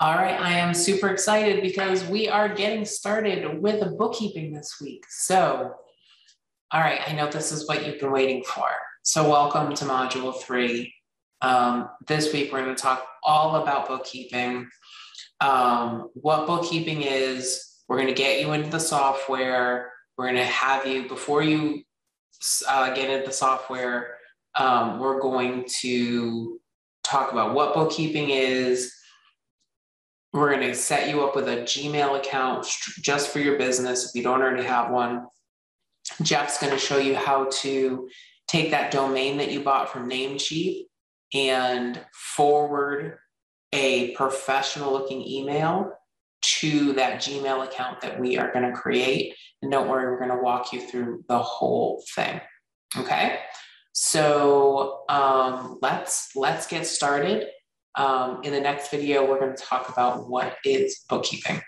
All right, I am super excited because we are getting started with bookkeeping this week. So, all right, I know this is what you've been waiting for. So, welcome to Module 3. Um, this week, we're going to talk all about bookkeeping, um, what bookkeeping is. We're going to get you into the software. We're going to have you, before you uh, get into the software, um, we're going to talk about what bookkeeping is we're going to set you up with a Gmail account just for your business if you don't already have one. Jeff's going to show you how to take that domain that you bought from Namecheap and forward a professional looking email to that Gmail account that we are going to create. And don't worry, we're going to walk you through the whole thing. Okay. So um, let's let's get started. Um, in the next video, we're going to talk about what is bookkeeping.